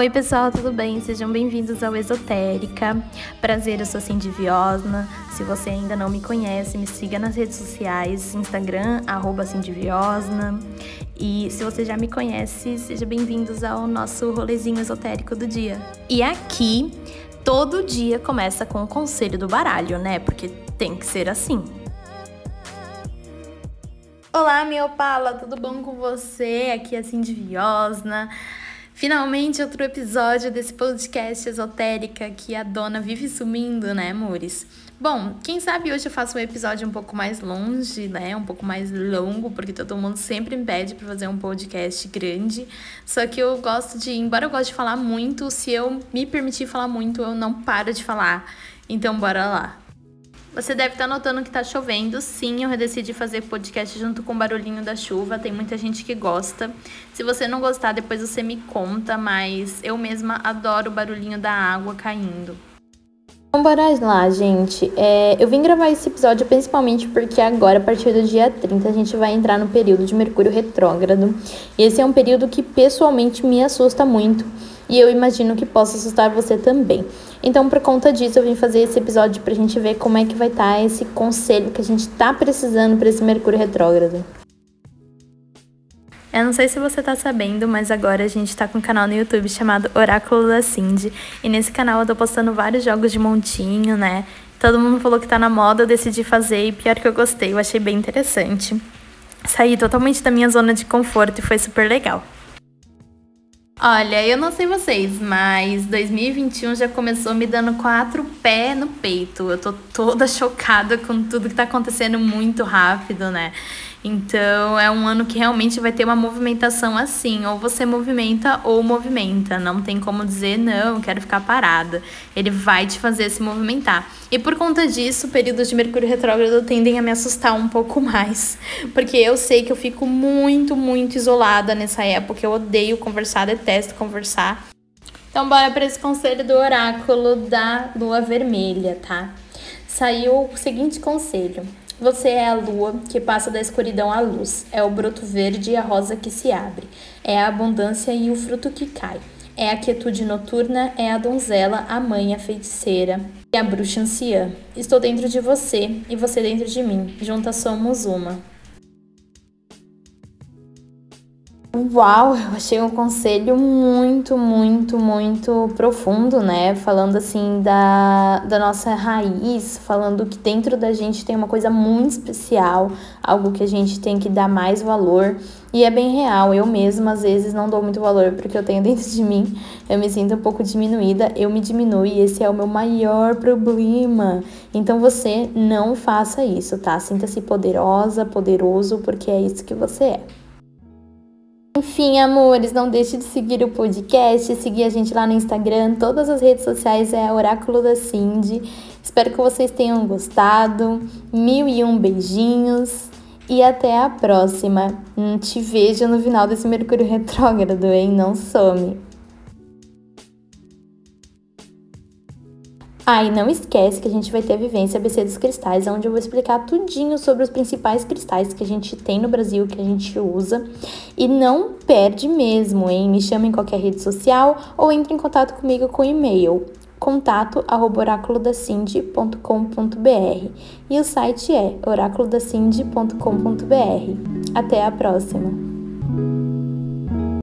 Oi, pessoal, tudo bem? Sejam bem-vindos ao Esotérica. Prazer, eu sou Cindy Viosna. Se você ainda não me conhece, me siga nas redes sociais, Instagram, arroba Cindy Viosna. E se você já me conhece, sejam bem-vindos ao nosso rolezinho esotérico do dia. E aqui, todo dia começa com o conselho do baralho, né? Porque tem que ser assim. Olá, minha opala, tudo bom com você? Aqui é a Cindy Viosna. Finalmente outro episódio desse podcast esotérica que a dona vive sumindo, né, amores? Bom, quem sabe hoje eu faço um episódio um pouco mais longe, né? Um pouco mais longo, porque todo mundo sempre me pede para fazer um podcast grande. Só que eu gosto de, embora eu goste de falar muito, se eu me permitir falar muito, eu não paro de falar. Então bora lá. Você deve estar notando que está chovendo. Sim, eu decidi fazer podcast junto com o barulhinho da chuva. Tem muita gente que gosta. Se você não gostar, depois você me conta, mas eu mesma adoro o barulhinho da água caindo. Então, bora lá, gente. É, eu vim gravar esse episódio principalmente porque agora, a partir do dia 30, a gente vai entrar no período de Mercúrio retrógrado. E esse é um período que pessoalmente me assusta muito e eu imagino que possa assustar você também. Então, por conta disso, eu vim fazer esse episódio pra gente ver como é que vai estar tá esse conselho que a gente tá precisando para esse Mercúrio retrógrado. Eu não sei se você tá sabendo, mas agora a gente tá com um canal no YouTube chamado Oráculo da Cindy. E nesse canal eu tô postando vários jogos de montinho, né? Todo mundo falou que tá na moda, eu decidi fazer e pior que eu gostei, eu achei bem interessante. Saí totalmente da minha zona de conforto e foi super legal. Olha, eu não sei vocês, mas 2021 já começou me dando quatro pés no peito. Eu tô toda chocada com tudo que tá acontecendo muito rápido, né? Então é um ano que realmente vai ter uma movimentação assim, ou você movimenta ou movimenta, não tem como dizer não, quero ficar parada. Ele vai te fazer se movimentar. E por conta disso, períodos de Mercúrio retrógrado tendem a me assustar um pouco mais, porque eu sei que eu fico muito, muito isolada nessa época. Eu odeio conversar, detesto conversar. Então bora para esse conselho do oráculo da lua vermelha, tá? Saiu o seguinte conselho: você é a lua que passa da escuridão à luz, é o broto verde e a rosa que se abre, é a abundância e o fruto que cai, é a quietude noturna, é a donzela, a mãe, a feiticeira e a bruxa anciã. Estou dentro de você e você dentro de mim, juntas somos uma. Uau, eu achei um conselho muito, muito, muito profundo, né? Falando assim da, da nossa raiz, falando que dentro da gente tem uma coisa muito especial, algo que a gente tem que dar mais valor. E é bem real, eu mesma às vezes não dou muito valor porque eu tenho dentro de mim, eu me sinto um pouco diminuída, eu me diminuo e esse é o meu maior problema. Então você não faça isso, tá? Sinta-se poderosa, poderoso, porque é isso que você é. Enfim, amores, não deixe de seguir o podcast, seguir a gente lá no Instagram, todas as redes sociais é Oráculo da Cindy. Espero que vocês tenham gostado. Mil e um beijinhos e até a próxima. Hum, te vejo no final desse Mercúrio retrógrado, hein? Não some. Ah, e não esquece que a gente vai ter a vivência ABC dos cristais, onde eu vou explicar tudinho sobre os principais cristais que a gente tem no Brasil, que a gente usa. E não perde mesmo, hein? Me chama em qualquer rede social ou entre em contato comigo com e-mail contato e o site é oraculodacindy.com.br. Até a próxima!